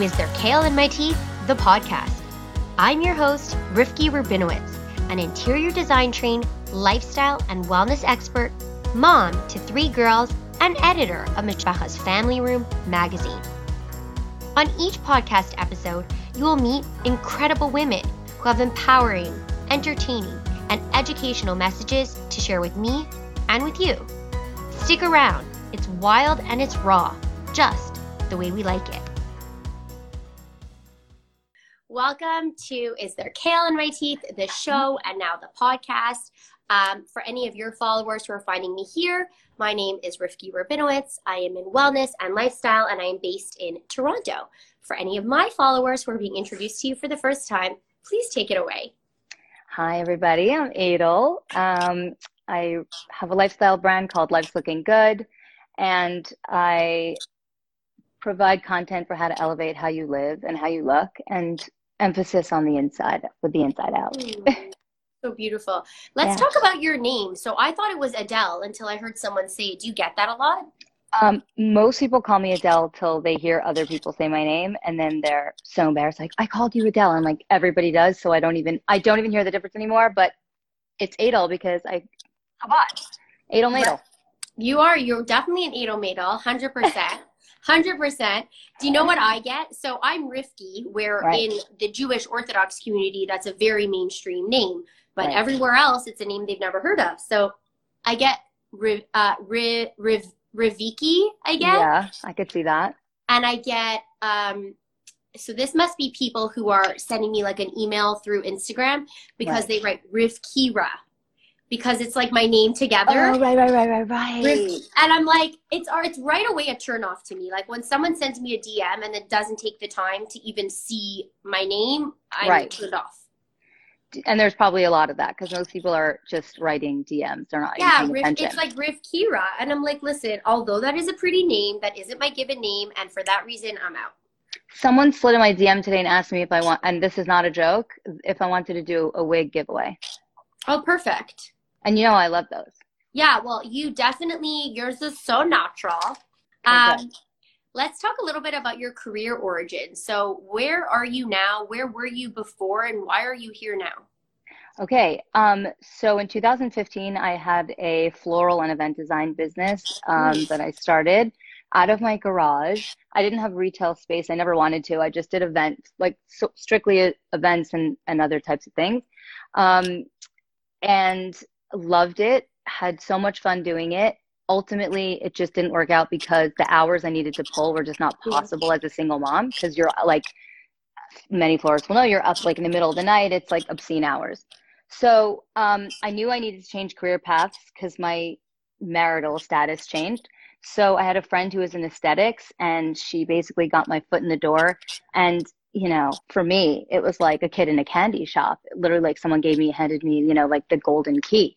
Is There Kale in My Teeth? the podcast. I'm your host, Rifki Rubinowitz, an interior design trained lifestyle and wellness expert, mom to three girls, and editor of Mishpacha's Family Room magazine. On each podcast episode, you will meet incredible women who have empowering, entertaining, and educational messages to share with me and with you. Stick around, it's wild and it's raw, just the way we like it. Welcome to Is There Kale in My Teeth, the show, and now the podcast. Um, for any of your followers who are finding me here, my name is Rifki Rubinowitz. I am in wellness and lifestyle, and I am based in Toronto. For any of my followers who are being introduced to you for the first time, please take it away. Hi, everybody. I'm Adel. Um, I have a lifestyle brand called Life's Looking Good, and I provide content for how to elevate how you live and how you look, and emphasis on the inside with the inside out. Mm, so beautiful. Let's yeah. talk about your name. So I thought it was Adele until I heard someone say it. Do you get that a lot? Um, most people call me Adele till they hear other people say my name, and then they're so embarrassed. Like, I called you Adele. I'm like, everybody does, so I don't even I don't even hear the difference anymore. But it's Adel because I what? Adel Madel. You are. You're definitely an Adel Madel, hundred percent. Hundred percent. Do you know what I get? So I'm Rifki, where right. in the Jewish Orthodox community, that's a very mainstream name, but right. everywhere else, it's a name they've never heard of. So I get uh, Riv, Riv, Riviki. I get. Yeah, I could see that. And I get. um so this must be people who are sending me like an email through Instagram because right. they write Rivkira because it's like my name together. Oh, right, right, right, right, right. And I'm like, it's it's right away a turn off to me. Like when someone sends me a DM and it doesn't take the time to even see my name, I right. turn it off. And there's probably a lot of that because most people are just writing DMs. They're not yeah, Riv, it's like Riff Kira. And I'm like, listen, although that is a pretty name, that isn't my given name. And for that reason, I'm out. Someone slid in my DM today and asked me if I want, and this is not a joke, if I wanted to do a wig giveaway. Oh, perfect. And you know, I love those. Yeah, well, you definitely, yours is so natural. Um, let's talk a little bit about your career origin. So, where are you now? Where were you before? And why are you here now? Okay. Um, so in 2015, I had a floral and event design business um, that I started out of my garage. I didn't have retail space. I never wanted to. I just did events, like so strictly events and, and other types of things. Um, and loved it, had so much fun doing it. Ultimately, it just didn't work out because the hours I needed to pull were just not possible as a single mom because you're like many florists will know you're up like in the middle of the night. It's like obscene hours. So um, I knew I needed to change career paths because my marital status changed. So I had a friend who was in aesthetics and she basically got my foot in the door. And you know, for me, it was like a kid in a candy shop. Literally, like someone gave me, handed me, you know, like the golden key.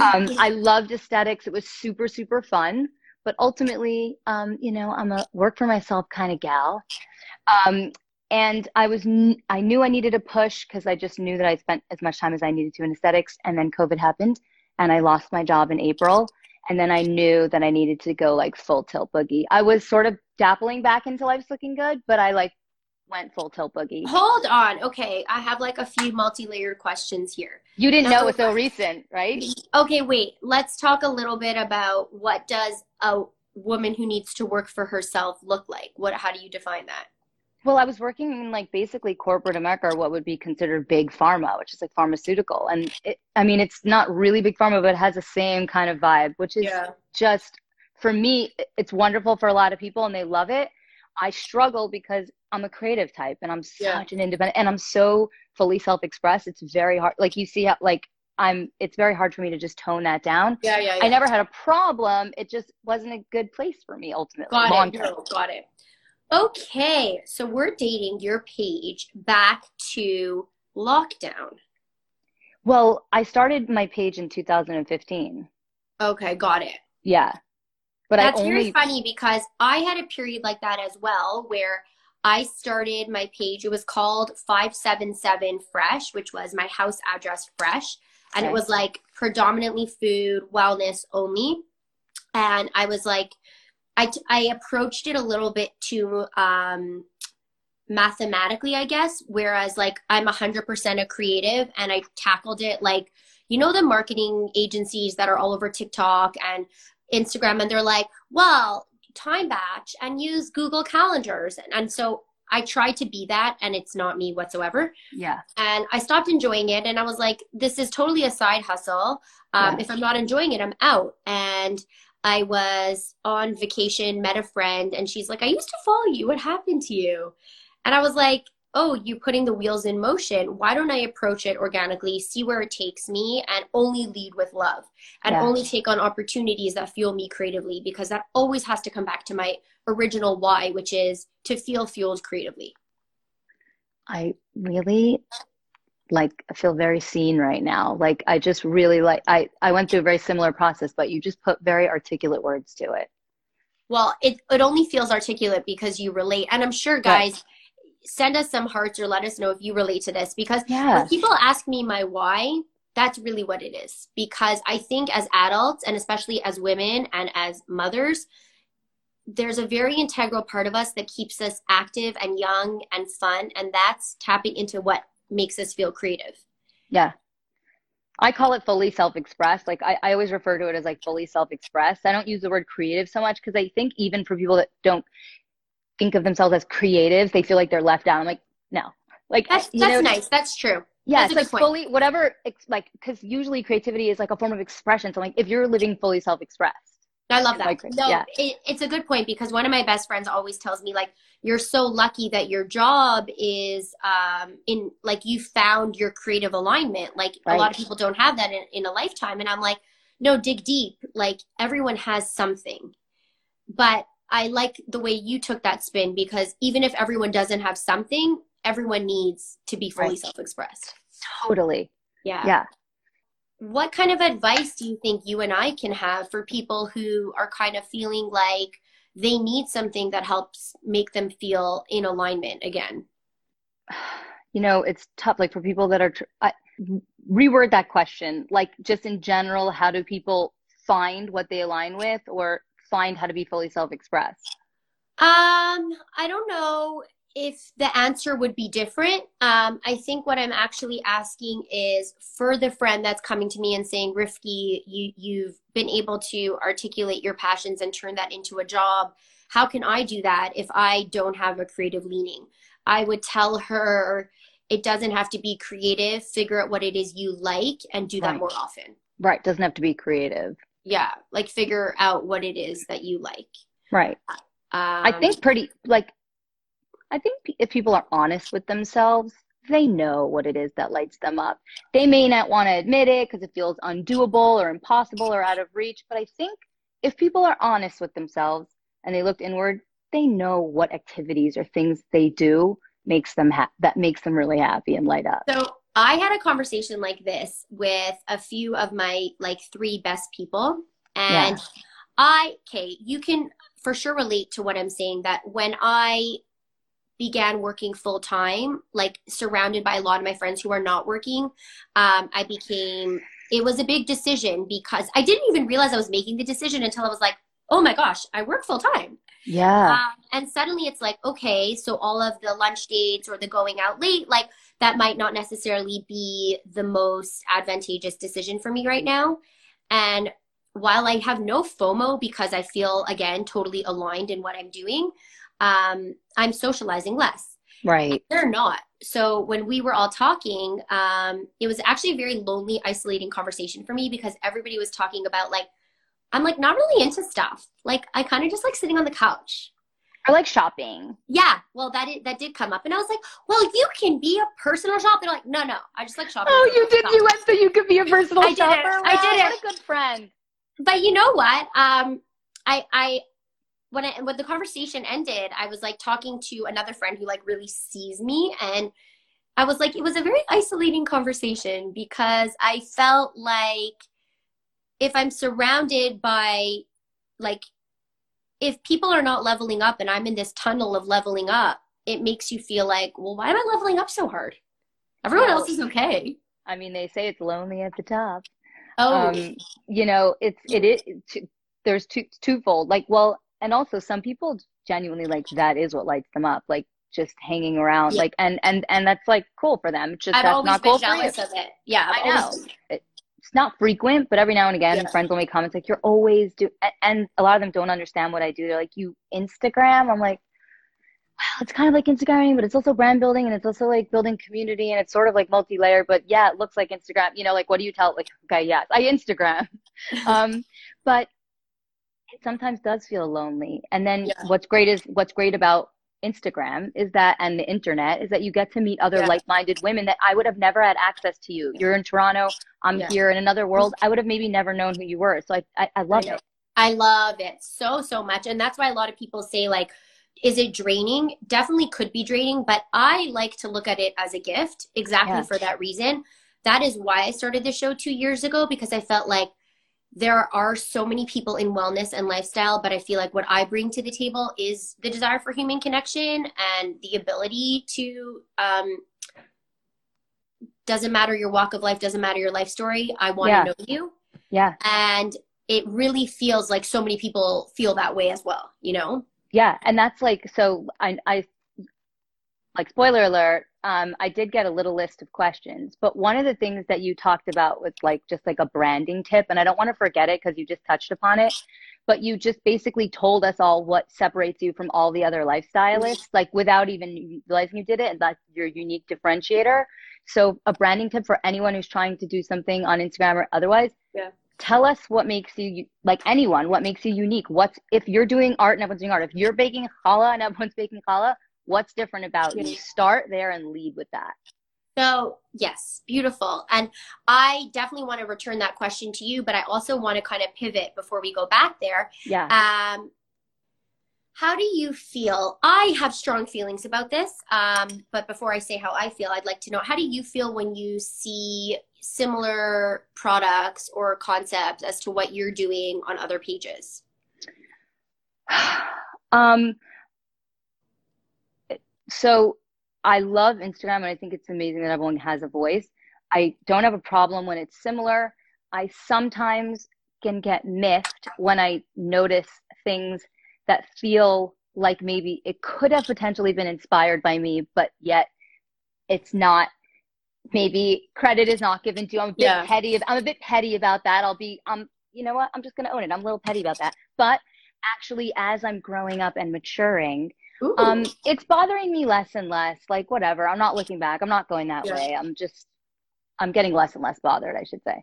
Um, I loved aesthetics. It was super, super fun. But ultimately, um, you know, I'm a work for myself kind of gal. Um, and I was, I knew I needed a push because I just knew that I spent as much time as I needed to in aesthetics. And then COVID happened and I lost my job in April. And then I knew that I needed to go like full tilt boogie. I was sort of dappling back into life's looking good, but I like went full tilt boogie. Hold on. Okay. I have like a few multi layered questions here. You didn't now, know it was so recent, right? Okay, wait. Let's talk a little bit about what does a woman who needs to work for herself look like? What how do you define that? Well, I was working in like basically corporate America, or what would be considered big pharma, which is like pharmaceutical. And it, I mean, it's not really big pharma, but it has the same kind of vibe, which is yeah. just for me, it's wonderful for a lot of people and they love it. I struggle because I'm a creative type and I'm such yeah. an independent and I'm so fully self-expressed. It's very hard. Like you see how like I'm it's very hard for me to just tone that down. Yeah, yeah, yeah. I never had a problem. It just wasn't a good place for me ultimately. Got it. No, got it. Okay. So we're dating your page back to lockdown. Well, I started my page in 2015. Okay, got it. Yeah. But that's only... very funny because I had a period like that as well where I started my page. It was called 577 Fresh, which was my house address fresh. And it was like predominantly food, wellness only. And I was like, I, I approached it a little bit too um, mathematically, I guess. Whereas, like, I'm 100% a creative and I tackled it like, you know, the marketing agencies that are all over TikTok and Instagram, and they're like, well, time batch and use Google Calendars. And, and so I tried to be that and it's not me whatsoever. Yeah. And I stopped enjoying it and I was like, this is totally a side hustle. Um, yeah. If I'm not enjoying it, I'm out. And I was on vacation, met a friend, and she's like, I used to follow you. What happened to you? And I was like, oh, you putting the wheels in motion. Why don't I approach it organically, see where it takes me, and only lead with love and yeah. only take on opportunities that fuel me creatively? Because that always has to come back to my original why, which is to feel fueled creatively. I really like feel very seen right now. Like I just really like I I went through a very similar process, but you just put very articulate words to it. Well, it it only feels articulate because you relate. And I'm sure guys right. Send us some hearts or let us know if you relate to this because yes. when people ask me my why, that's really what it is. Because I think as adults and especially as women and as mothers, there's a very integral part of us that keeps us active and young and fun and that's tapping into what makes us feel creative yeah i call it fully self-expressed like I, I always refer to it as like fully self-expressed i don't use the word creative so much because i think even for people that don't think of themselves as creatives they feel like they're left out i'm like no like that's, that's know, nice that's true yeah, it's like point. fully whatever. like because usually creativity is like a form of expression. So like if you're living fully self-expressed, I love that. No, yeah. it, it's a good point because one of my best friends always tells me like you're so lucky that your job is um in like you found your creative alignment. Like right. a lot of people don't have that in, in a lifetime. And I'm like, no, dig deep. Like everyone has something. But I like the way you took that spin because even if everyone doesn't have something, everyone needs to be fully right. self-expressed. Totally. Yeah. Yeah what kind of advice do you think you and I can have for people who are kind of feeling like they need something that helps make them feel in alignment again? You know, it's tough. Like for people that are, tr- I, reword that question. Like just in general, how do people find what they align with, or find how to be fully self-expressed? Um, I don't know if the answer would be different. Um, I think what I'm actually asking is for the friend that's coming to me and saying, Rifki, you, you've been able to articulate your passions and turn that into a job. How can I do that if I don't have a creative leaning? I would tell her it doesn't have to be creative. Figure out what it is you like and do that more often. Right. Doesn't have to be creative. Yeah. Like figure out what it is that you like. Right. Um, I think pretty like I think if people are honest with themselves, they know what it is that lights them up. They may not want to admit it because it feels undoable or impossible or out of reach, but I think if people are honest with themselves and they look inward, they know what activities or things they do makes them ha- that makes them really happy and light up. So I had a conversation like this with a few of my like three best people and yeah. I Kate, you can for sure relate to what I'm saying that when I began working full time, like surrounded by a lot of my friends who are not working, um, I became, it was a big decision because I didn't even realize I was making the decision until I was like, oh my gosh, I work full time. Yeah. Um, and suddenly it's like, okay, so all of the lunch dates or the going out late, like that might not necessarily be the most advantageous decision for me right now. And while I have no FOMO because I feel, again, totally aligned in what I'm doing, um, I'm socializing less. Right. They're not. So when we were all talking, um, it was actually a very lonely, isolating conversation for me because everybody was talking about like, I'm like not really into stuff. Like I kind of just like sitting on the couch. I like shopping. Yeah, well, that is, that did come up, and I was like, "Well, you can be a personal shopper." They're like, "No, no, I just like shopping." Oh, you did. You went so you could be a personal I shopper. Did it. I did it. What a good friend. But you know what? Um, I I when I, when the conversation ended, I was like talking to another friend who like really sees me and I was like it was a very isolating conversation because I felt like if I'm surrounded by like if people are not leveling up and I'm in this tunnel of leveling up, it makes you feel like, well, why am I leveling up so hard? Everyone well, else is okay. I mean, they say it's lonely at the top. Oh, um, you know, it's it is. There's two twofold. Like, well, and also some people genuinely like that is what lights them up like just hanging around yeah. like and and and that's like cool for them it's just I've that's always not been cool jealous of it yeah I've i know always... it's not frequent but every now and again Yeah. friends will make comments like you're always do and a lot of them don't understand what i do they're like you instagram i'm like well, it's kind of like Instagramming, but it's also brand building and it's also like building community and it's sort of like multi-layered. But yeah, it looks like Instagram. You know, like what do you tell? Like, okay, yes, I Instagram. um, but it sometimes does feel lonely. And then Yeah. what's great is what's great about Instagram is that and the internet is that you get to meet other Yeah. like-minded women that I would have never had access to you. You're in Toronto, I'm Yeah. here in another world. I would have maybe never known who you were. So I I, I love it. I love it so, so much. And that's why a lot of people say, like, is it draining? Definitely could be draining, but I like to look at it as a gift exactly Yeah. for that reason. That is why I started the show two years ago because I felt like there are so many people in wellness and lifestyle, but I feel like what I bring to the table is the desire for human connection and the ability to, um, doesn't matter your walk of life, doesn't matter your life story. I want Yeah. to know you Yeah. and it really feels like so many people feel that way as well you know Yeah, and that's like so I I like spoiler alert, um I did get a little list of questions, but one of the things that you talked about was like just like a branding tip and I don't want to forget it because you just touched upon it, but you just basically told us all what separates you from all the other lifestylists like without even realizing you did it and that's your unique differentiator. So a branding tip for anyone who's trying to do something on Instagram or otherwise, Yeah. tell us what makes you like anyone what makes you unique what's if you're doing art and everyone's doing art if you're baking challah and everyone's baking challah what's different about you? Start there and lead with that. So yes beautiful. And i definitely want to return that question to you but i also want to kind of pivot before we go back there. Yeah. Um how do you feel? I have strong feelings about this um but before i say how i feel i'd like to know how do you feel when you see similar products or concepts as to what you're doing on other pages? Um so i love instagram and i think it's amazing that everyone has a voice. I don't have a problem when it's similar. I sometimes can get miffed when i notice things that feel like maybe it could have potentially been inspired by me but yet it's not. Maybe credit is not given to you. I'm a bit Yeah. petty i'm a bit petty about that. I'll be um you know what? I'm just going to own it. I'm a little petty about that. But actually as i'm growing up and maturing Ooh. um it's bothering me less and less like whatever i'm not looking back i'm not going that Yeah. way i'm just i'm getting less and less bothered i should say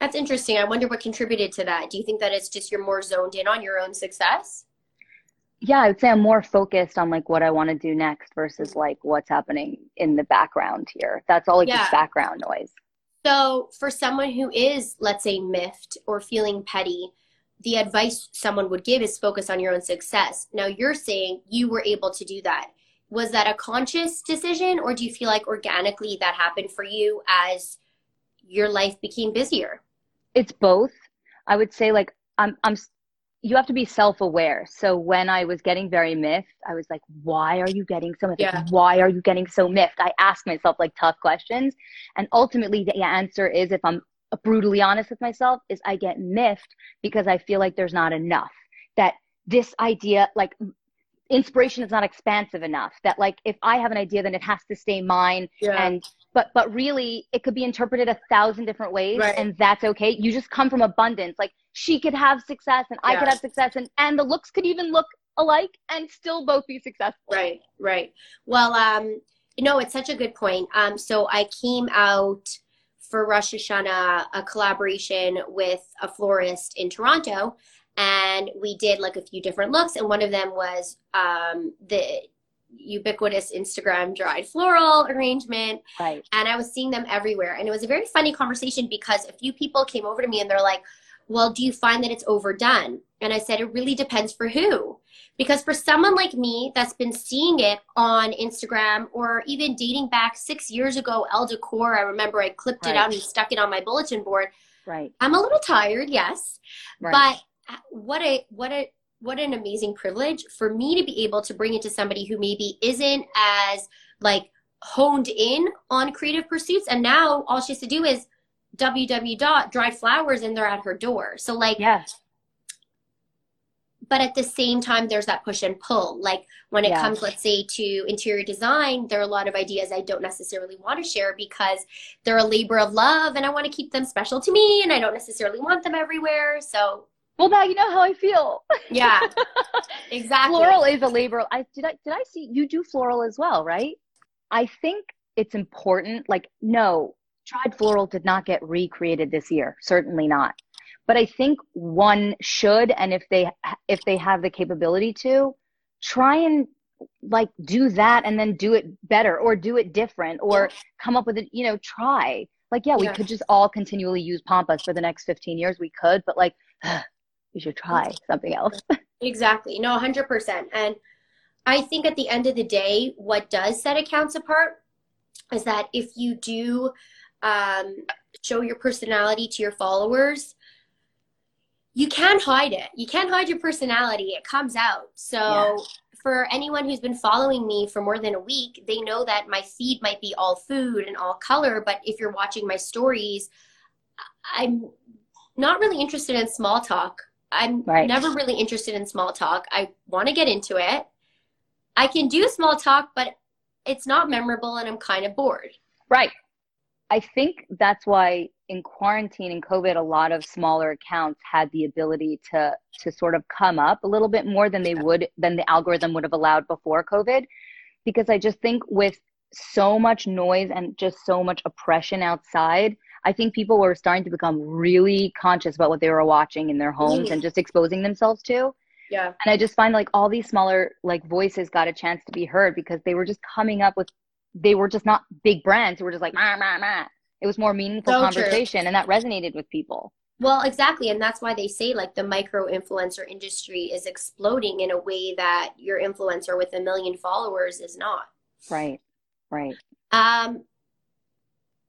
That's interesting. I wonder what contributed to that. Do you think that it's just you're more zoned in on your own success? yeah i would say i'm more focused on like what i want to do next versus like what's happening in the background here that's all like Yeah. just background noise So, for someone who is, let's say, miffed or feeling petty, the advice someone would give is focus on your own success. Now, you're saying you were able to do that. Was that a conscious decision, or do you feel like organically that happened for you as your life became busier? it's both i would say like i'm i'm you have to be self-aware so when i was getting very miffed i was like why are you getting so miffed Yeah. why are you getting so miffed i ask myself like tough questions and ultimately the answer is if i'm brutally honest with myself is i get miffed because i feel like there's not enough that this idea like inspiration is not expansive enough that like if i have an idea then it has to stay mine Yeah. and but but really it could be interpreted a thousand different ways Right. and that's okay you just come from abundance like she could have success and i could have success and and the looks could even look alike and still both be successful Right, right. Well, um, you know, it's such a good point. Um, so I came out for Rosh Hashanah a collaboration with a florist in Toronto, and we did like a few different looks, and one of them was um, the ubiquitous Instagram dried floral arrangement right and I was seeing them everywhere. And it was a very funny conversation because a few people came over to me and they're like, Well, do you find that it's overdone? And I said, It really depends for who. Because for someone like me that's been seeing it on Instagram or even dating back six years ago, Elle Decor, I remember I clipped it out and stuck it on my bulletin board. right. I'm a little tired, yes. right. But uh, what a what a what an amazing privilege for me to be able to bring it to somebody who maybe isn't as like honed in on creative pursuits. And now all she has to do is www dot dried flowers and they're at her door. So like yeah but at the same time there's that push and pull like when it Yeah. comes let's say to interior design there are a lot of ideas i don't necessarily want to share because they're a labor of love and i want to keep them special to me and i don't necessarily want them everywhere so Well, now you know how I feel. yeah exactly Floral is a labor. I did. I did. I see you do floral as well, right? I think it's important. Like, no, tried floral did not get recreated this year. Certainly not. But I think one should, and if they if they have the capability to, try and like do that and then do it better or do it different or come up with it. You know, try. Like, yeah, we Yeah. could just all continually use pampas for the next 15 years. We could, but like, we should try something else. Exactly. No, 100%. And I think at the end of the day, what does set accounts apart is that if you do um, show your personality to your followers, you can't hide it. You can't hide your personality. It comes out. So, Yeah. for anyone who's been following me for more than a week, they know that my feed might be all food and all color. But if you're watching my stories, I'm not really interested in small talk. I'm Right. never really interested in small talk. I want to get into it. I can do small talk, but it's not memorable and I'm kind of bored. Right. I think that's why in quarantine and COVID, a lot of smaller accounts had the ability to to sort of come up a little bit more than they would than the algorithm would have allowed before COVID. Because I just think with so much noise and just so much oppression outside, I think people were starting to become really conscious about what they were watching in their homes and mm. just exposing themselves to. Yeah. And I just find like all these smaller like voices got a chance to be heard because they were just coming up with they were just not big brands who were just like mah, mah, mah. It was more meaningful So true. conversation and that resonated with people. Well, exactly. And that's why they say like the micro influencer industry is exploding in a way that your influencer with a million followers is not. Right. Right. Um,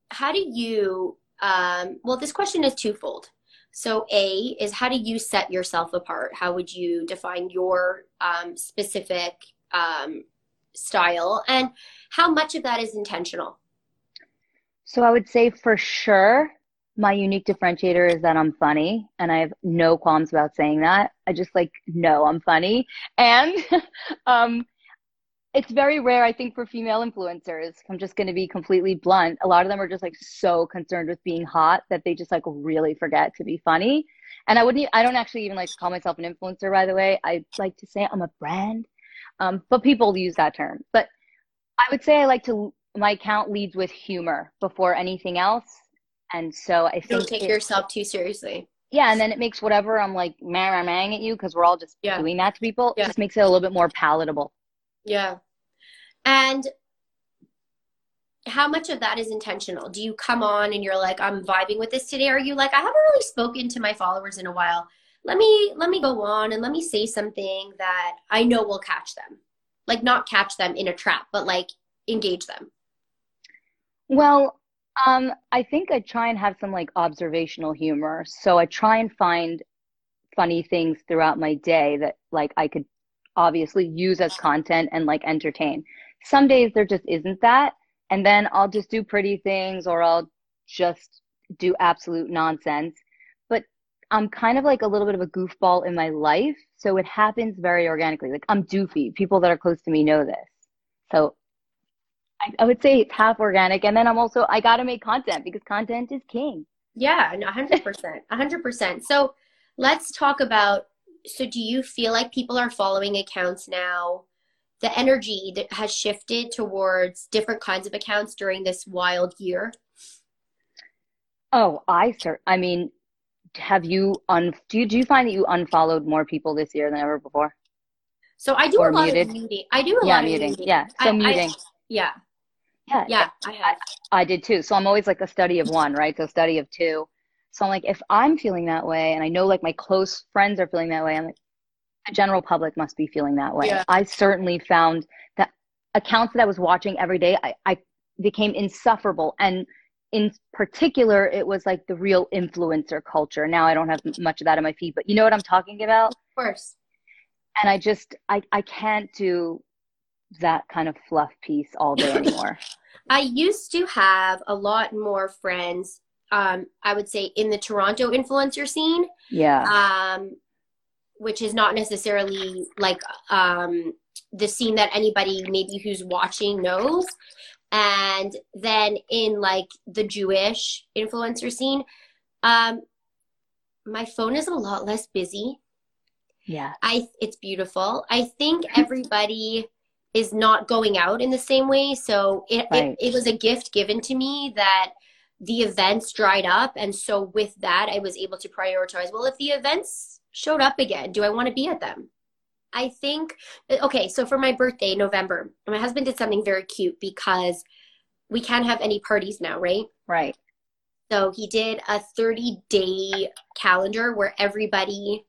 how do you, um, well, this question is twofold. So, A is how do you set yourself apart? How would you define your um, specific um, style? And how much of that is intentional? So I would say for sure my unique differentiator is that I'm funny and I have no qualms about saying that. I just like know I'm funny. And um it's very rare, I think, for female influencers. I'm just going to be completely blunt. A lot of them are just like so concerned with being hot that they just like really forget to be funny. And I wouldn't, I don't actually even like to call myself an influencer, by the way. I like to say I'm a brand. Um, but people use that term. But I would say I like to, my account leads with humor before anything else. And so I think, Don't take it- yourself too seriously. yeah, and then it makes whatever I'm like, meh, meh at you because we're all just Yeah. doing that to people. Yeah. It just makes it a little bit more palatable. Yeah. And how much of that is intentional? Do you come on and you're like, I'm vibing with this today? Are you like, I haven't really spoken to my followers in a while. Let me let me go on and let me say something that I know will catch them. Like not catch them in a trap, but like engage them. Well, um, I think I try and have some like observational humor. So I try and find funny things throughout my day that like I could obviously use as content and like entertain. Some days there just isn't that. And then I'll just do pretty things or I'll just do absolute nonsense. I'm kind of like a little bit of a goofball in my life. So it happens very organically. Like I'm doofy. People that are close to me know this. So I, I would say it's half organic. And then I'm also, I got to make content because content is king. Yeah, a hundred percent. a hundred percent. So let's talk about so do you feel like people are following accounts now? The energy that has shifted towards different kinds of accounts during this wild year. Oh, I sir. I mean, have you un do you, do you find that you unfollowed more people this year than ever before? So I do Or a lot muted. of muting. I do a Yeah, lot muting. of muting. Yeah. So I- I- muting. yeah, Yeah. yeah, I have. I did too. So I'm always like a study of one, right? So study of two. So I'm like, if I'm feeling that way, and I know like my close friends are feeling that way, I'm like, the general public must be feeling that way. Yeah. I certainly found that accounts that I was watching every day, I, I became insufferable. And in particular, it was like the real influencer culture. Now I don't have much of that in my feed, but you know what I'm talking about? Of course. And I just, I, I can't do that kind of fluff piece all day anymore. I used to have a lot more friends. Um, I would say in the Toronto influencer scene. Yeah. um, which is not necessarily like um, the scene that anybody maybe who's watching knows. And then in like the Jewish influencer scene, um, my phone is a lot less busy. Yeah. I it's beautiful. I think everybody is not going out in the same way. So it, Right. it, it was a gift given to me that the events dried up. And so with that, I was able to prioritize, well, if the events showed up again, do I want to be at them? I think, okay, so for my birthday, November, my husband did something very cute because we can't have any parties now, right? Right. So he did a 30 day calendar where everybody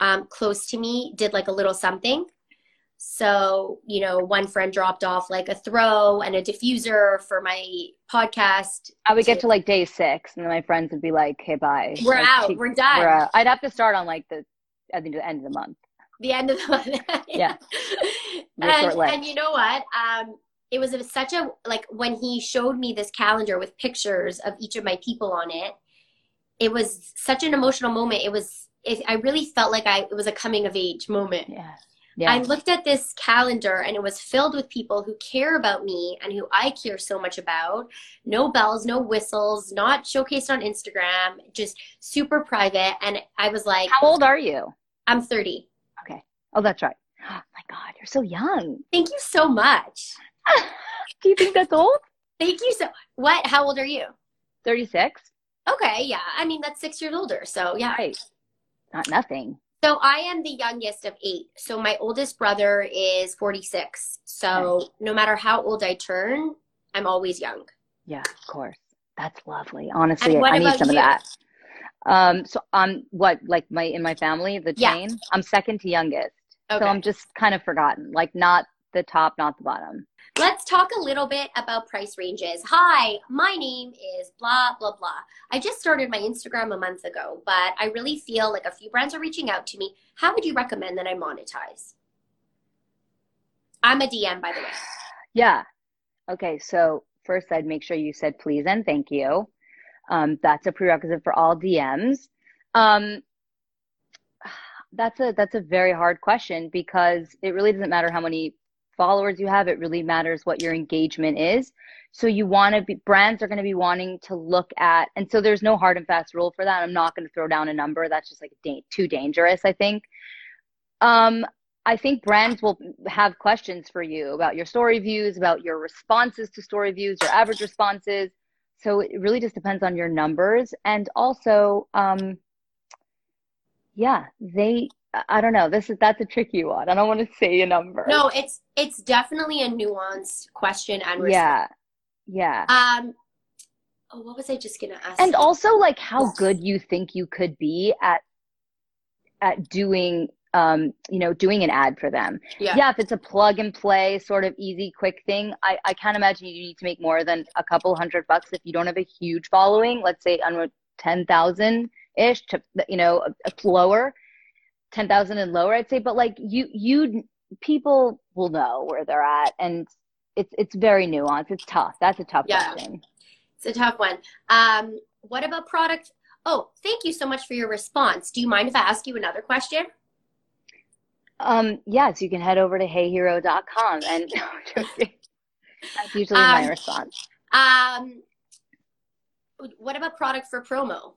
um, close to me did like a little something. So, you know, one friend dropped off like a throw and a diffuser for my podcast. I would get to like day six, and then my friends would be like, "Hey, bye. We're Like, out. she- We're done. we're out. I'd have to start on like the at the end of the month. The end of the month. Yeah. And, and you know what? Um, it was such a like when he showed me this calendar with pictures of each of my people on it. It was such an emotional moment. It was. It, I really felt like I it was a coming of age moment. Yeah. Yeah. I looked at this calendar and it was filled with people who care about me and who I care so much about. No bells, no whistles, not showcased on Instagram, just super private. And I was like, How old are you? I'm 30. Oh, that's right. Oh my God, you're so young. Thank you so much. Do you think that's old? Thank you so What? How old are you? 36? Okay, yeah. I mean, that's six years older. So, yeah. Right. Not nothing. So, I am the youngest of eight. So, my oldest brother is 46. So, no matter how old I turn, I'm always young. Yeah, of course. That's lovely. Honestly, I need some of that. Um, so I'm what like my in my family, the Yeah. chain, I'm second to youngest. Okay. So I'm just kind of forgotten. Like not the top, not the bottom. Let's talk a little bit about price ranges. Hi, my name is blah, blah, blah. I just started my Instagram a month ago, but I really feel like a few brands are reaching out to me. How would you recommend that I monetize? I'm a DM, by the way. Yeah. Okay, so first I'd make sure you said please and thank you. Um, that's a prerequisite for all DMs. Um, that's a that's a very hard question because it really doesn't matter how many followers you have. It really matters what your engagement is. So you want to be brands are going to be wanting to look at, and so there's no hard and fast rule for that. I'm not going to throw down a number. That's just like da- too dangerous. I think. Um, I think brands will have questions for you about your story views, about your responses to story views, your average responses. So it really just depends on your numbers. And also, um, yeah, they, I- don't know. This is, that's a tricky one. I don't want to say a number. No, it's it's definitely a nuanced question and response. Yeah. Yeah. Um, oh, what was I just gonna ask? And you? also like how good you think you could be at, at doing, um, you know, doing an ad for them. yeah, yeah, if it's a plug and play sort of easy, quick thing, I, I can't imagine you need to make more than a couple hundred bucks if you don't have a huge following. Let's say under ten thousand ish to you know lower, ten thousand and lower, I'd say. But like you, you people will know where they're at, and it's it's very nuanced. It's tough. That's a tough Yeah. question. it's a tough one. Um, what about product? Oh, thank you so much for your response. Do you mind if I ask you another question? Um, yes, you can head over to heyhero.com and that's usually my Um, response. Um, what about product for promo?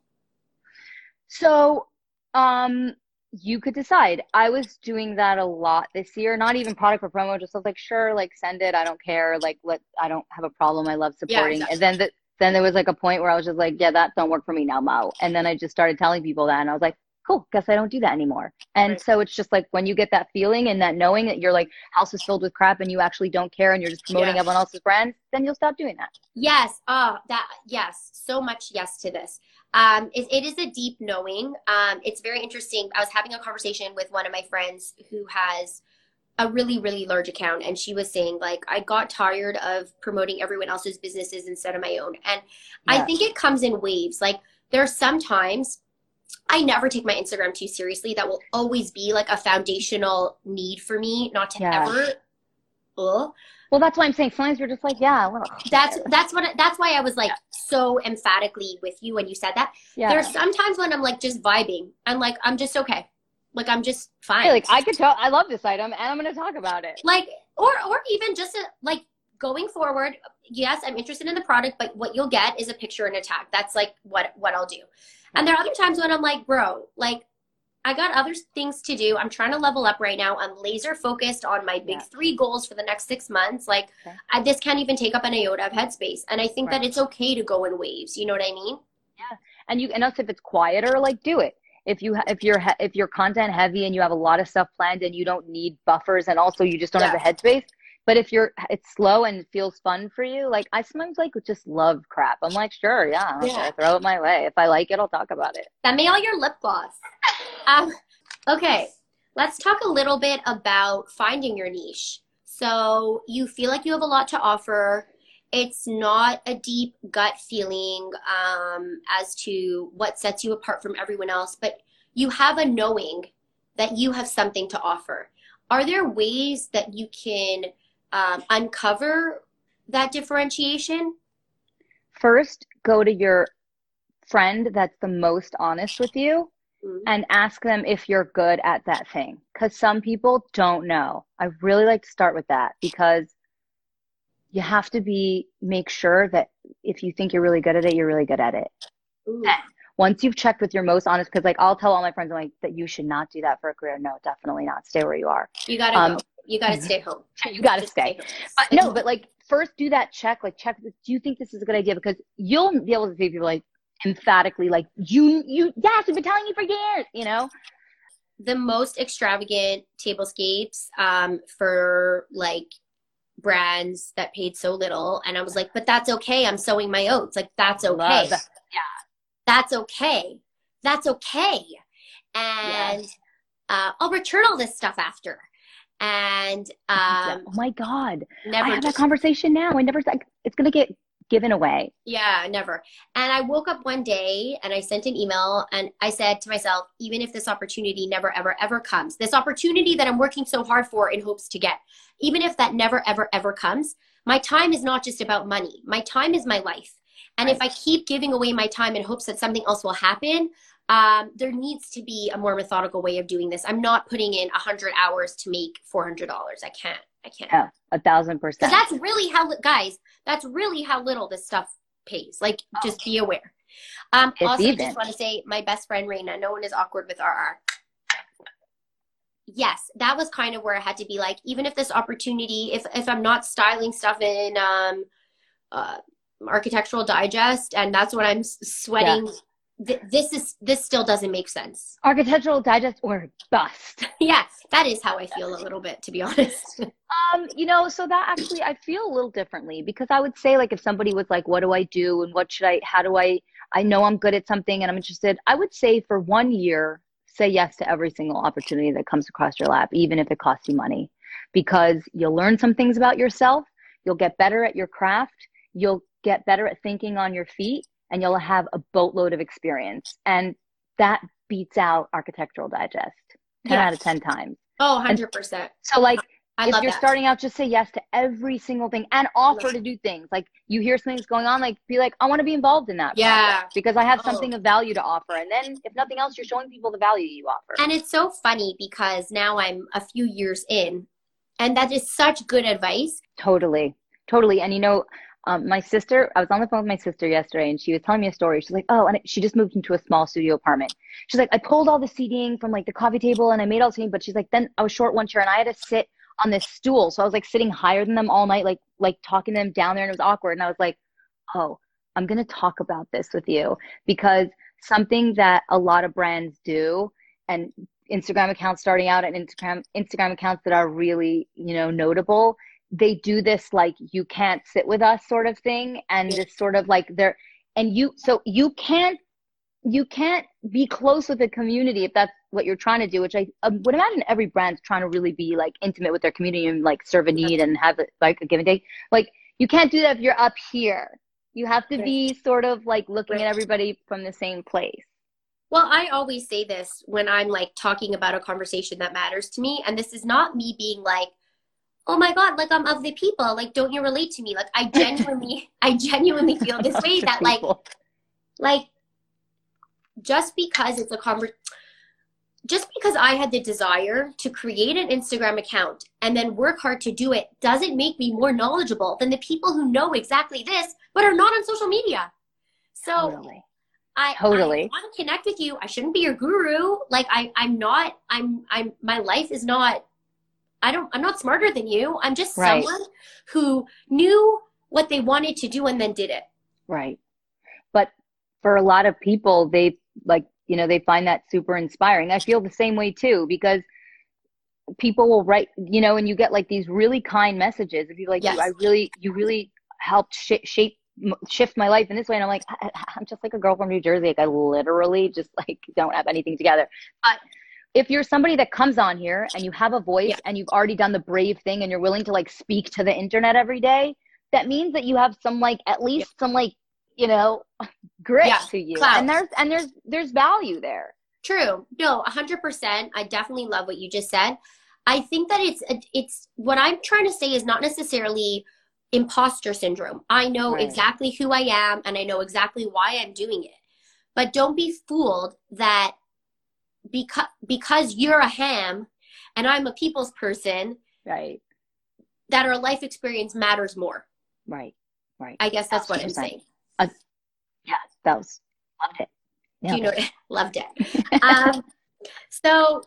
So, um, you could decide. I was doing that a lot this year, not even product for promo, just I was like, sure, like send it. I don't care. Like, let, I don't have a problem. I love Yeah, supporting. exactly. And then the, then there was like a point where I was just like, yeah, that don't work for me now, Mo. And then I just started telling people that and I was like, cool, guess I don't do that anymore. And Right. so it's just like when you get that feeling and that knowing that you're like house is filled with crap and you actually don't care and you're just promoting Yeah. everyone else's brand, then you'll stop doing that. Yes. Oh, that yes. So much yes to this. Um, it, it is a deep knowing. Um, it's very interesting. I was having a conversation with one of my friends who has a really, really large account, and she was saying like, I got tired of promoting everyone else's businesses instead of my own, and I think it comes in waves. Like there's sometimes I never take my Instagram too seriously. That will always be like a foundational need for me not to Yeah. ever. Ugh. Well, that's why I'm saying sometimes you're just like, yeah, well, That's that's what that's why I was like so emphatically with you when you said that. yeah. There's sometimes when I'm like just vibing. I'm like I'm just okay. Like I'm just fine. Yeah, like I could tell I love this item and I'm gonna talk about it. like or or even just a, like going forward yes i'm interested in the product but what you'll get is a picture and a tag. That's like what what i'll do. And there are other times when i'm like bro like i got other things to do. I'm trying to level up right now. I'm laser focused on my big Yeah. three goals for the next six months. Like Okay. I, this can't even take up an iota of headspace. And i think that it's okay to go in waves. You know what i mean? Yeah. and you and also if it's quieter like do it. If you if you're if you're content heavy and you have a lot of stuff planned and you don't need buffers and also you just don't have the headspace but if you're it's slow and feels fun for you like i sometimes like just love crap i'm like sure yeah, okay, throw it my way if i like it i'll talk about it Send me all your lip gloss. um, okay, let's talk a little bit about finding your niche. So you feel like you have a lot to offer. It's not a deep gut feeling um, as to what sets you apart from everyone else, but you have a knowing that you have something to offer. Are there ways that you can um, uncover that differentiation? first go to your friend that's the most honest with you Mhm. and ask them if you're good at that thing because some people don't know i really like to start with that because you have to be make sure that if you think you're really good at it you're really good at it Ooh. once you've checked with your most honest because like i'll tell all my friends i'm like that you should not do that for a career no definitely not stay where you are You gotta Um, go. You gotta stay home. you gotta Just stay home. no, but like first do that check. Like check. Do you think this is a good idea? Because you'll be able to see people like emphatically, like you, you, yes, we've been telling you for years. You know, the most extravagant tablescapes um, for like brands that paid so little and i was like but that's okay i'm sowing my oats like that's okay Love. that's okay that's okay and uh, i'll return all this stuff after and um, oh my god, I never have that conversation now. I never. Like, it's gonna get given away. Yeah, never. And I woke up one day and I sent an email and I said to myself, even if this opportunity never, ever, ever comes, this opportunity that I'm working so hard for in hopes to get, even if that never, ever, ever comes, my time is not just about money. My time is my life. And if I keep giving away my time in hopes that something else will happen, um, there needs to be a more methodical way of doing this. I'm not putting in 100 hours to make $400. I can't. I can't. Yeah, a thousand percent. that's really how, guys, that's really how little this stuff pays. Like, just be aware. Um, It's also, I just want to say, my best friend Raina, no one is awkward with RR. Yes, that was kind of where I had to be like, even if this opportunity, if if I'm not styling stuff in um, uh, Architectural Digest, and that's what I'm sweating. Th- this is this still doesn't make sense. Architectural Digest or bust. yeah, that is how I feel a little bit, to be honest. Um, you know, so that actually I feel a little differently because I would say like if somebody was like, what do I do and what should I how do I I know I'm good at something and I'm interested, I would say for one year, say yes to every single opportunity that comes across your lap, even if it costs you money. Because you'll learn some things about yourself, you'll get better at your craft, you'll get better at thinking on your feet, and you'll have a boatload of experience. And that beats out Architectural Digest 10 Yeah. out of 10 times. Oh, 100%. So like I if you're that. starting out, just say yes to every single thing and offer to do things. Like you hear something's going on, like be like, I want to be involved in that. Yeah. because I have Oh. something of value to offer. And then if nothing else, you're showing people the value you offer. And it's so funny because now I'm a few years in, and that is such good advice. Totally. Totally. And you know, um, my sister, I was on the phone with my sister yesterday and she was telling me a story. She's like, oh, and she just moved into a small studio apartment. She's like, I pulled all the seating from like the coffee table and I made all the seating, but she's like, then I was short one chair and I had to sit on this stool. So I was like sitting higher than them all night, like, like talking to them down there and it was awkward. And I was like, oh, I'm going to talk about this with you because something that a lot of brands do and Instagram accounts starting out and Instagram, Instagram accounts that are really, you know, notable they do this like you can't sit with us sort of thing. And this sort of like they're and you so you can't you can't be close with the community if that's what you're trying to do which i um, would imagine every brand's trying to really be like intimate with their community and like serve a need and have it like a give and take like you can't do that if you're up here. You have to be sort of like looking at everybody from the same place. Well, I always say this when I'm like talking about a conversation that matters to me. And this is not me being like, oh my God, like I'm of the people. Like, don't you relate to me? Like, I genuinely, I genuinely feel this way that like, like just because it's a conver- just because I had the desire to create an Instagram account and then work hard to do it doesn't make me more knowledgeable than the people who know exactly this but are not on social media. So Totally. I Totally. I want to connect with you. I shouldn't be your guru. Like I I'm not I'm I'm my life is not I don't I'm not smarter than you. I'm just Right. someone who knew what they wanted to do and then did it. Right. But for a lot of people, they like, you know, they find that super inspiring. I feel the same way too, because people will write, you know, and you get like these really kind messages If you like, Yes. I really, you really helped sh- shape, shift my life in this way. And I'm like, I, I'm just like a girl from New Jersey. Like I literally just like don't have anything together. But if you're somebody that comes on here and you have a voice Yeah. and you've already done the brave thing and you're willing to like speak to the internet every day, that means that you have some like at least some like you know grit Yeah, to you clout. and there's and there's there's value there True. No, 100%. I definitely love what you just said. I think that it's it's what I'm trying to say is not necessarily imposter syndrome. I know Right. exactly who I am and I know exactly why I'm doing it. But don't be fooled that because because you're a ham and I'm a people's person right that our life experience matters more. right right I guess that's what I'm 100%. saying. yeah that was loved it Do you know loved it um, so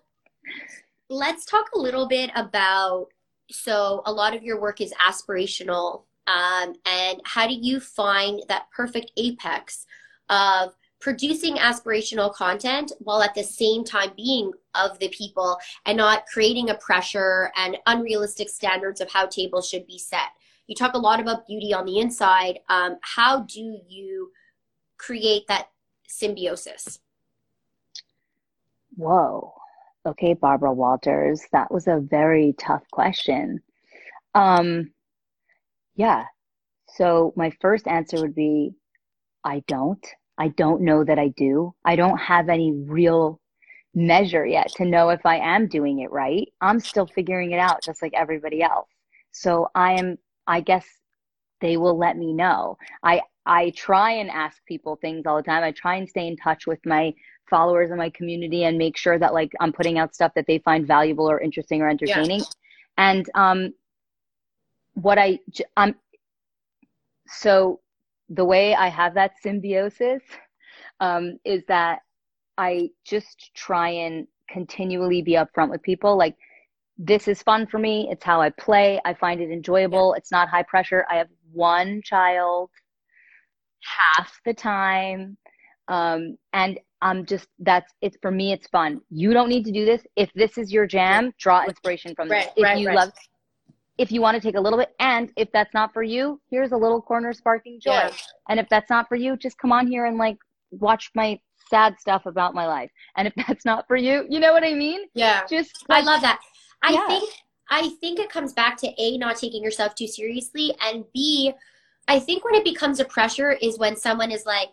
let's talk a little bit about so a lot of your work is aspirational um, and how do you find that perfect apex of producing aspirational content while at the same time being of the people and not creating a pressure and unrealistic standards of how tables should be set. You talk a lot about beauty on the inside. Um, how do you create that symbiosis? Whoa. Okay barbara walters that was a very tough question. Um yeah. So my first answer would be i don't i don't know that i do. I don't have any real measure yet to know if i am doing it right. I'm still figuring it out just like everybody else. So i am i guess they will let me know. I i try and ask people things all the time. I try and stay in touch with my followers in my community and make sure that like I'm putting out stuff that they find valuable or interesting or entertaining. And um what I j- I'm so the way I have that symbiosis um is that I just try and continually be upfront with people like this is fun for me. It's how I play. I find it enjoyable. It's not high pressure. I have one child half the time. Um, and I'm just, that's, it's for me, it's fun. You don't need to do this. If this is your jam, draw inspiration from this. Right, If right, you right. love, if you want to take a little bit, and if that's not for you, here's a little corner sparking joy. Yeah. And if that's not for you, just come on here and like watch my sad stuff about my life. And if that's not for you, you know what I mean? Yeah. Just I love that. I Yeah. think I think it comes back to A not taking yourself too seriously and B I think when it becomes a pressure is when someone is like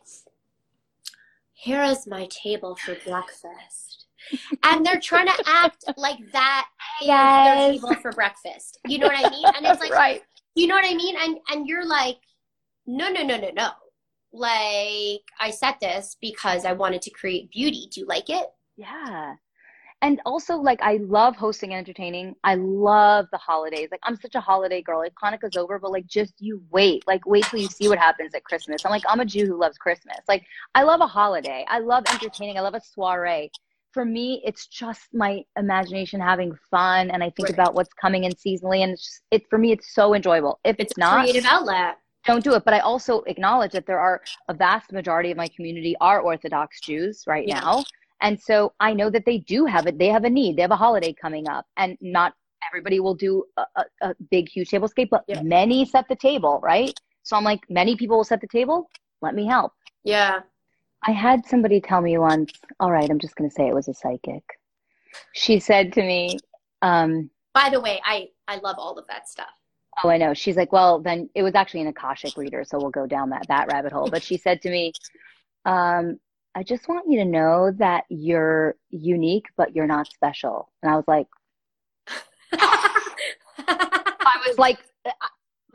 here is my table for breakfast. And they're trying to act like that their Yes. table for breakfast. You know what I mean? And it's like right. you know what I mean? And and you're like, no, no, no, no, no. Like I set this because I wanted to create beauty. Do you like it? Yeah. And also, like, I love hosting and entertaining. I love the holidays. Like, I'm such a holiday girl. Like, Hanukkah's over, but like, just you wait. Like, wait till you see what happens at Christmas. I'm like, I'm a Jew who loves Christmas. Like, I love a holiday. I love entertaining. I love a soiree. For me, it's just my imagination having fun, and I think Right. about what's coming in seasonally. And it's just, it for me, it's so enjoyable. If It's it's not, creative outlet. don't do it. But I also acknowledge that there are a vast majority of my community are Orthodox Jews right Yeah. now. And so I know that they do have it. They have a need. They have a holiday coming up. And not everybody will do a, a, a big, huge tablescape, but Yeah. many set the table, right? So I'm like, many people will set the table. Let me help. Yeah. I had somebody tell me once, all right, I'm just going to say it was a psychic. She said to me, um, By the way, I I love all of that stuff. Oh, I know. She's like, well, then it was actually an Akashic reader, so we'll go down that that rabbit hole. But she said to me, um, I just want you to know that you're unique, but you're not special. And I was like, I was like,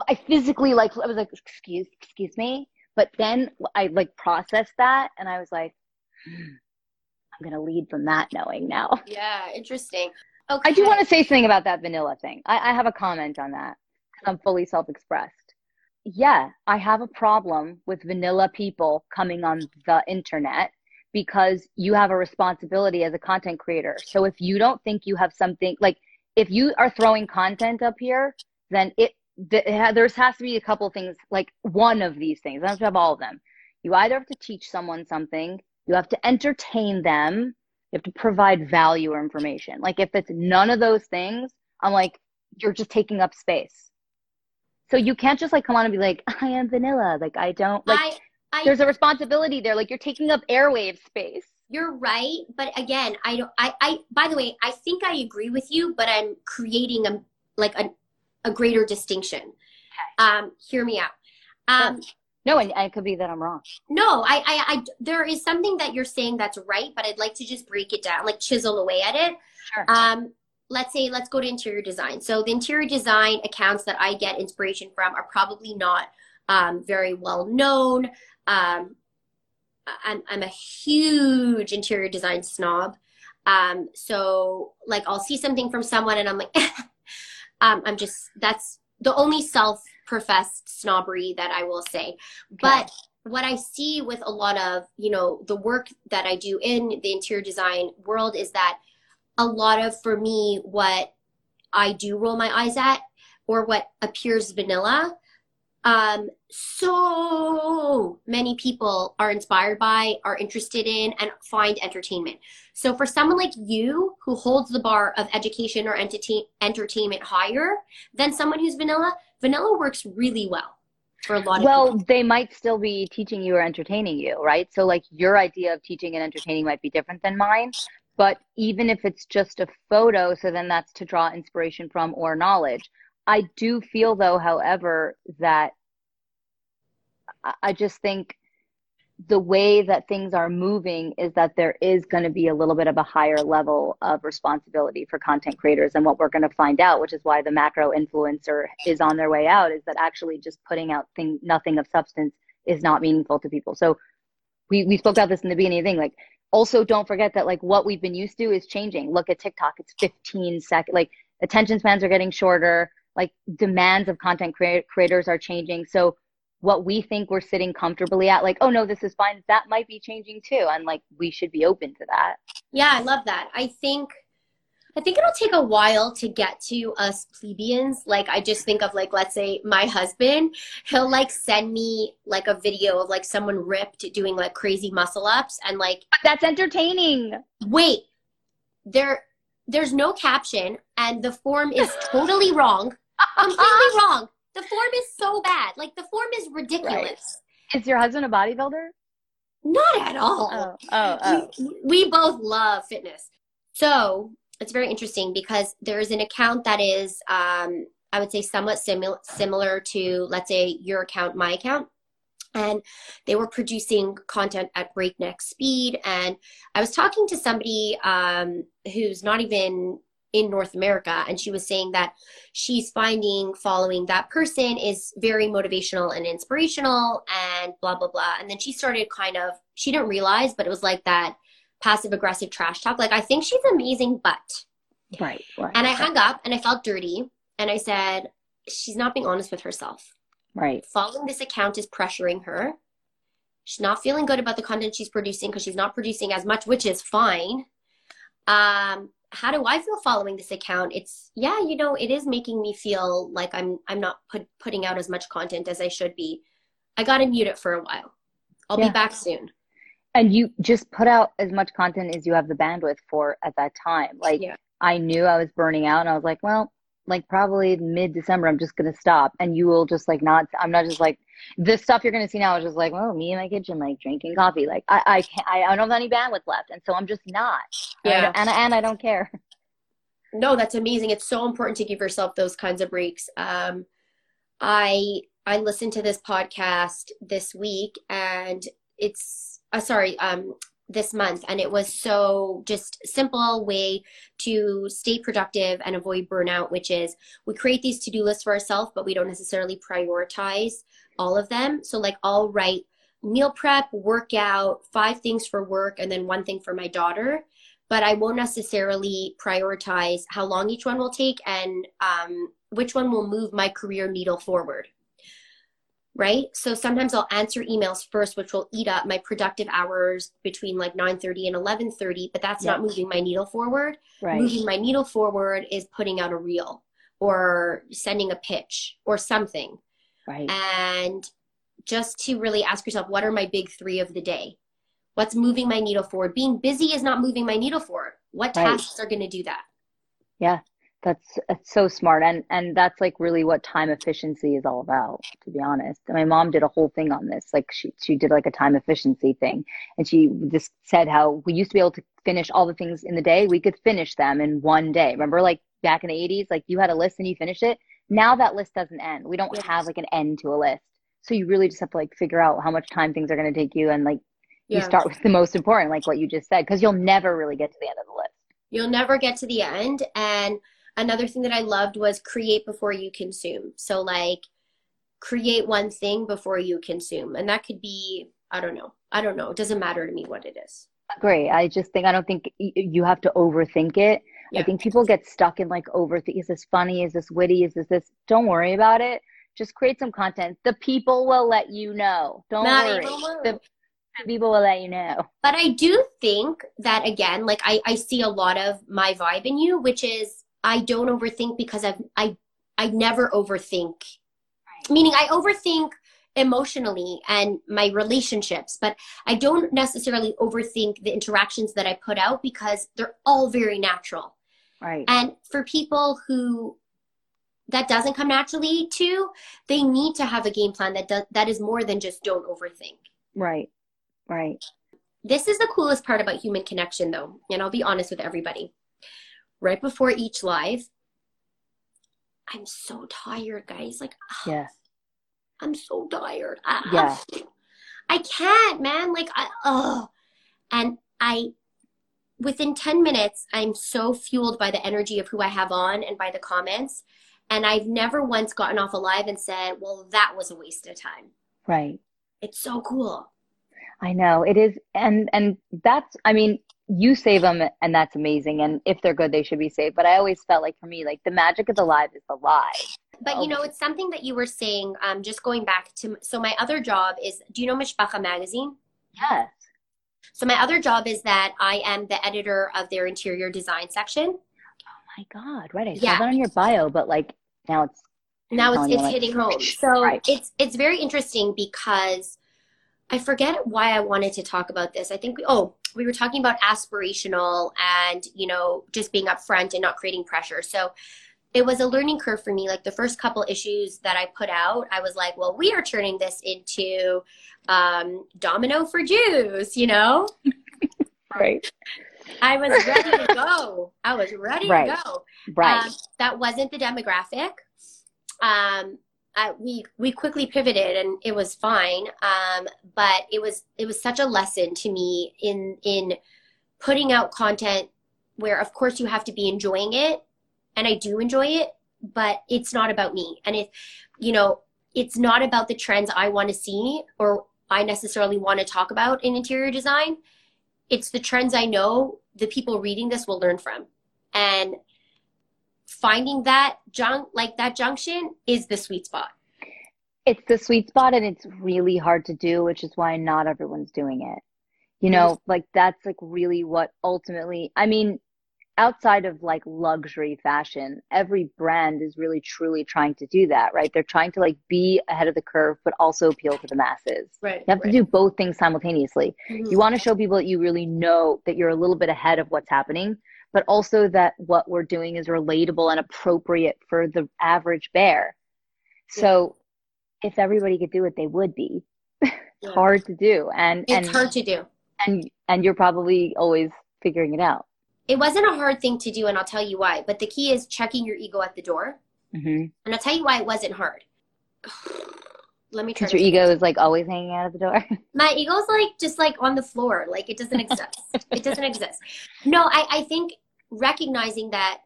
I physically like, I was like, excuse, excuse me. But then I like processed that, and I was like, "Hmm, I'm going to lead from that knowing now. Yeah, interesting. Okay. I do want to say something about that vanilla thing. I, I have a comment on that because I'm fully self expressed. Yeah, I have a problem with vanilla people coming on the internet because you have a responsibility as a content creator. So if you don't think you have something like if you are throwing content up here, then it, there has to be a couple things like one of these things. I don't have to have all of them. You either have to teach someone something, you have to entertain them, you have to provide value or information. Like if it's none of those things, I'm like, you're just taking up space. So you can't just like come on and be like, I am vanilla. Like I don't like I, I, there's a responsibility there. Like you're taking up airwave space. You're right, but again, I don't. I, I. By the way, I think I agree with you, but I'm creating a like a, a greater distinction. Okay. Um, hear me out. Um, no, and it could be that I'm wrong. No, I, I, I, there is something that you're saying that's right, but I'd like to just break it down, like chisel away at it. Sure. Um, let's say, let's go to interior design. So the interior design accounts that I get inspiration from are probably not um, very well known. Um, I'm, I'm a huge interior design snob. Um, so like I'll see something from someone and I'm like, um, I'm just, that's the only self professed snobbery that I will say. But what I see with a lot of, you know, the work that I do in the interior design world is that a lot of, for me, what I do roll my eyes at or what appears vanilla um, so many people are inspired by, are interested in, and find entertainment. So for someone like you who holds the bar of education or entertain- entertainment higher than someone who's vanilla, vanilla works really well for a lot of well they might still be teaching you or entertaining you right? So like your idea of teaching and entertaining might be different than mine but even if it's just a photo so then that's to draw inspiration from or knowledge I do feel though, however, that I just think the way that things are moving is that there is going to be a little bit of a higher level of responsibility for content creators. And what we're going to find out which is why the macro influencer is on their way out is that actually just putting out thing nothing of substance is not meaningful to people. So we we spoke about this in the beginning of the thing like also don't forget that like what we've been used to is changing. Look at tiktok it's 15 seconds like attention spans are getting shorter like demands of content cre- creators are changing. So what we think we're sitting comfortably at like oh no this is fine that might be changing too. And like we should be open to that. Yeah i love that. I think i think it'll take a while to get to us plebeians. Like i just think of like let's say my husband he'll like send me like a video of like someone ripped doing like crazy muscle ups and like that's entertaining. Wait there there's no caption and the form is totally wrong completely wrong. The form is so bad. Like the form is ridiculous. Right. is your husband a bodybuilder? Not at all. Oh oh, oh. We, we both love fitness. So it's very interesting because there's an account that is um, i would say somewhat similar similar to let's say your account my account. And they were producing content at breakneck speed. And I was talking to somebody um, who's not even in North America, and she was saying that she's finding following that person is very motivational and inspirational, and blah blah blah. And then she started kind of she didn't realize, but it was like that passive aggressive trash talk. Like I think she's amazing, but right, right. And I hung up, and I felt dirty, and I said she's not being honest with herself. Right. Following this account is pressuring her. She's not feeling good about the content she's producing because she's not producing as much, which is fine. Um, how do I feel following this account? It's yeah, you know, it is making me feel like I'm I'm not put, putting out as much content as I should be. I got to mute it for a while. I'll yeah. be back soon. And you just put out as much content as you have the bandwidth for at that time. Like yeah. I knew I was burning out and I was like, well, like probably mid December, I'm just gonna stop, and you will just like not. I'm not just like this stuff you're gonna see now is just like, well, me in my kitchen, like drinking coffee. Like I, I can't, I, I don't have any bandwidth left, and so I'm just not. Yeah, and and I don't care. No, that's amazing. It's so important to give yourself those kinds of breaks. Um, I I listened to this podcast this week, and it's uh, sorry, um, this month and it was so just simple way to stay productive and avoid burnout which is we create these to-do lists for ourselves but we don't necessarily prioritize all of them so like i'll write meal prep, workout, five things for work, and then one thing for my daughter. But I won't necessarily prioritize how long each one will take and um, which one will move my career needle forward. Right. So sometimes I'll answer emails first, which will eat up my productive hours between like 9:30 and 11:30. But that's not moving my needle forward. Right. Moving my needle forward is putting out a reel or sending a pitch or something. Right. And just to really ask yourself, what are my big three of the day? What's moving my needle forward? Being busy is not moving my needle forward. What Right. tasks are going to do that? Yeah, that's it's so smart, and and that's like really what time efficiency is all about, to be honest. And my mom did a whole thing on this. Like she she did like a time efficiency thing, and she just said how we used to be able to finish all the things in the day. We could finish them in one day. Remember, like back in the 80s, like you had a list and you finished it. Now that list doesn't end. We don't Yes. have like an end to a list. So you really just have to like figure out how much time things are going to take you, and like you start with the most important, like what you just said, because you'll never really get to the end of the list. You'll never get to the end. And another thing that I loved was create before you consume. So, like, create one thing before you consume. And that could be, I don't know. I don't know. It doesn't matter to me what it is. Great. I just think I don't think you have to overthink it. Yeah. I think people get stuck in like overthink. Is this funny? Is this witty? Is this this? Don't worry about it. Just create some content. The people will let you know. Don't Not worry. The, the people will let you know. But I do think that again, like I, I see a lot of my vibe in you, which is I don't overthink because I've I I never overthink. Meaning I overthink emotionally and my relationships, but I don't necessarily overthink the interactions that I put out because they're all very natural. Right. And for people who that doesn't come naturally to, they need to have a game plan that does, that is more than just don't overthink. Right. Right. This is the coolest part about human connection, though, and I'll be honest with everybody. Right before each live, I'm so tired, guys. Like, ah, Yes. I'm so tired. I, Yeah. I can't, man. Like, I, oh, and I, within 10 minutes, I'm so fueled by the energy of who I have on and by the comments. And I've never once gotten off alive and said, well, that was a waste of time. Right. It's so cool. I know it is, and and that's. I mean, you save them, and that's amazing. And if they're good, they should be saved. But I always felt like for me, like the magic of the live is the live. But you know, it's something that you were saying, um, just going back to, so my other job is, do you know Mishpacha magazine? Yes. So my other job is that I am the editor of their interior design section. Oh my God, right? I Yeah. saw that on your bio, but like now it's Now it's, it's you, like, hitting home. So Right. it's, it's very interesting because I forget why I wanted to talk about this. I think, we, oh, we were talking about aspirational and, you know, just being upfront and not creating pressure. So it was a learning curve for me. Like the first couple issues that I put out, I was like, well, we are turning this into um, Domino for Jews, you know? right, I was ready to go. I was ready Right. to go. right, Um, that wasn't the demographic. Um, I, we we quickly pivoted and it was fine. Um, but it was it was such a lesson to me in in putting out content where of course you have to be enjoying it, and I do enjoy it, but it's not about me. And it, you know, it's not about the trends I want to see or I necessarily want to talk about in interior design. It's the trends I know the people reading this will learn from. And finding that junk like that junction is the sweet spot. it's the sweet spot, and it's really hard to do, which is why not everyone's doing it. You know, like that's like really what ultimately. I mean, outside of like luxury fashion, every brand is really truly trying to do that, right? They're trying to like be ahead of the curve, but also appeal to the masses. Right. You have to do both things simultaneously. Mhm. You want to show people that you really know that you're a little bit ahead of what's happening, but also that what we're doing is relatable and appropriate for the average bear. So if everybody could do it, they would be. It's Yeah. hard to do. And It's and hard to do. and and you're probably always figuring it out. It wasn't a hard thing to do, and I'll tell you why. But the key is checking your ego at the door. Mm-hmm. And I'll tell you why it wasn't hard. Let me try your ego is like always hanging out of the door. my ego's like just like on the floor like it doesn't exist it doesn't exist no I, I think recognizing that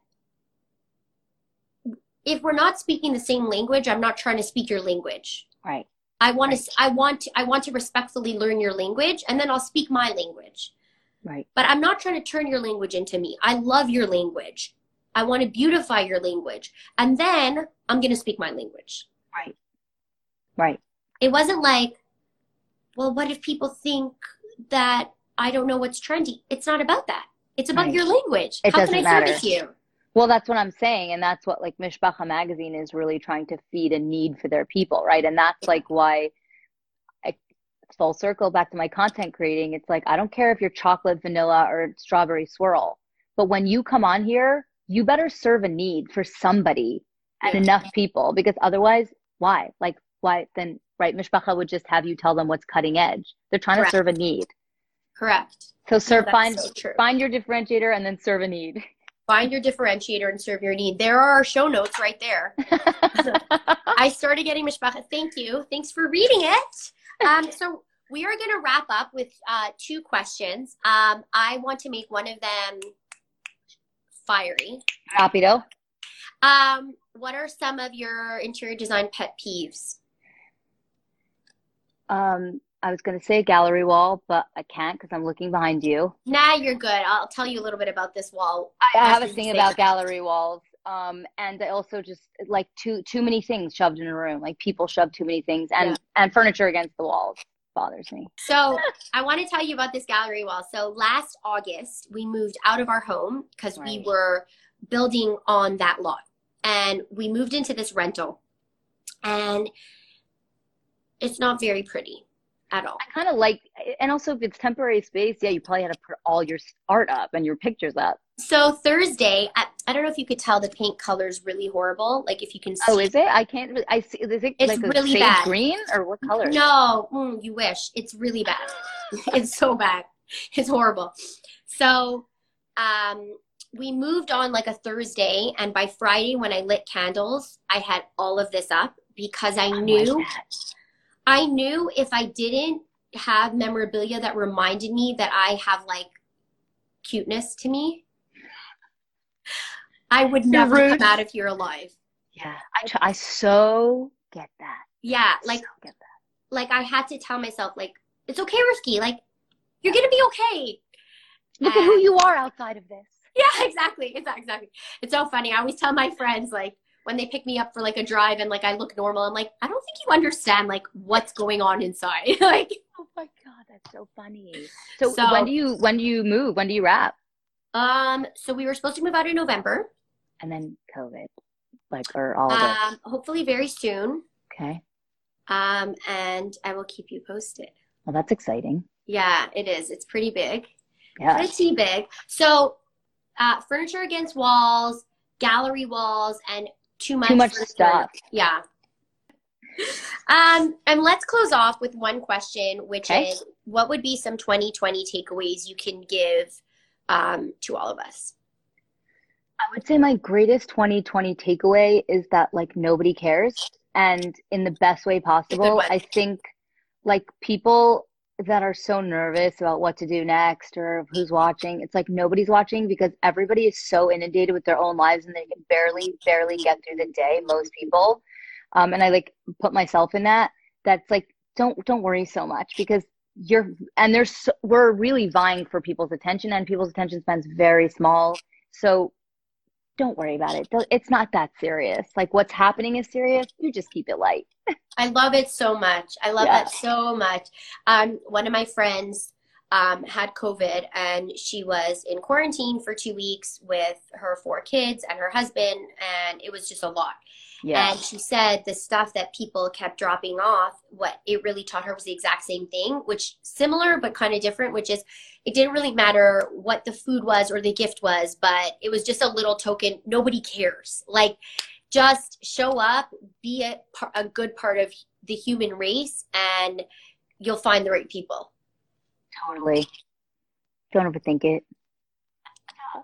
if we're not speaking the same language i'm not trying to speak your language right. I want right. to I want to I want to respectfully learn your language and then I'll speak my language. Right. But I'm not trying to turn your language into me. I love your language. I want to beautify your language. And then I'm going to speak my language. Right. Right. It wasn't like, well, what if people think that I don't know what's trendy? It's not about that. It's about right. your language. It How doesn't can I matter. service you? Well, that's what I'm saying. And that's what like Mishpacha magazine is really trying to feed a need for their people, right? And that's like why full circle back to my content creating. It's like, I don't care if you're chocolate, vanilla, or strawberry swirl. But when you come on here, you better serve a need for somebody and yeah. enough people because otherwise, why? Like, why then, right? Mishpacha would just have you tell them what's cutting edge. They're trying Correct. to serve a need. Correct. So serve, no, find, so find your differentiator and then serve a need. Find your differentiator and serve your need. There are our show notes right there. I started getting Mishpacha. Thank you. Thanks for reading it. Um, so we are going to wrap up with uh, two questions. Um, I want to make one of them fiery. Rapido. Um, what are some of your interior design pet peeves? Um, I was going to say gallery wall, but I can't because I'm looking behind you. Nah, you're good. I'll tell you a little bit about this wall. I have a thing about that. gallery walls. Um, and I also just like too too many things shoved in a room. Like people shove too many things and yeah. and furniture against the walls bothers me. So I want to tell you about this gallery wall. So last August, we moved out of our home because right. we were building on that lot. And we moved into this rental. And it's not very pretty at all. I kind of like, and also if it's temporary space, yeah, you probably had to put all your art up and your pictures up. So Thursday, I, don't know if you could tell the paint color is really horrible. Like if you can see. Oh, is it? I can't. I see. Is it it's like really bad. green or what color? No, mm, you wish. It's really bad. it's so bad. It's horrible. So, um, we moved on like a Thursday, and by Friday, when I lit candles, I had all of this up because I, I knew. I knew if I didn't have memorabilia that reminded me that I have like cuteness to me, I would never come out of here alive. Yeah, I, I so get that. Yeah, like so get that. Like I had to tell myself, like it's okay, Rifki. Like you're gonna be okay. Look and, at who you are outside of this. Yeah, exactly, exactly. It's so funny. I always tell my friends, like when they pick me up for like a drive and like I look normal, I'm like, I don't think you understand like what's going on inside. like, oh my god, that's so funny. So, so when do you when do you move? When do you wrap? Um, so we were supposed to move out in November. And then COVID, like, or all of um, it? Hopefully very soon. Okay. Um, and I will keep you posted. Well, that's exciting. Yeah, it is. It's pretty big. Yeah. Pretty big. So, uh, furniture against walls, gallery walls, and too much. Too much stuff. Yeah. Um, and let's close off with one question, which okay. is what would be some 2020 takeaways you can give um, to all of us? I would say my greatest 2020 takeaway is that like nobody cares and in the best way possible. I think like people that are so nervous about what to do next or who's watching, it's like nobody's watching because everybody is so inundated with their own lives and they can barely, barely get through the day, most people. Um, and I like put myself in that. That's like, don't don't worry so much because you're and there's we're really vying for people's attention and people's attention spans very small. So don't worry about it. It's not that serious. Like what's happening is serious. You just keep it light. I love it so much. I love yeah. that so much. Um one of my friends um, had COVID and she was in quarantine for two weeks with her four kids and her husband, and it was just a lot. Yeah. And she said the stuff that people kept dropping off, what it really taught her was the exact same thing, which similar but kind of different, which is it didn't really matter what the food was or the gift was, but it was just a little token. Nobody cares. Like, just show up, be a, a good part of the human race, and you'll find the right people. Totally. Don't overthink it.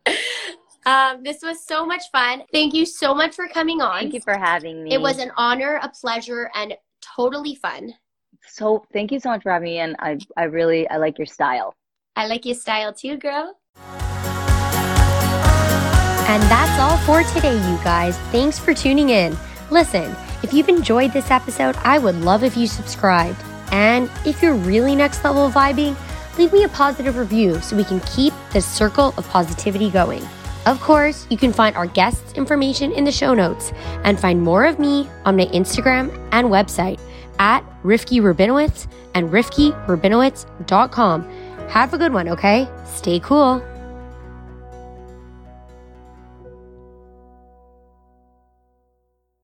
Um, this was so much fun. Thank you so much for coming on. Thank you for having me. It was an honor, a pleasure, and totally fun. So thank you so much for having me, and I I really I like your style. I like your style too, girl. And that's all for today, you guys. Thanks for tuning in. Listen. If you've enjoyed this episode, I would love if you subscribed. And if you're really next level vibing, leave me a positive review so we can keep this circle of positivity going. Of course, you can find our guests' information in the show notes and find more of me on my Instagram and website at Rifki Rubinowitz and rifkirubinowitz.com. Have a good one, okay? Stay cool.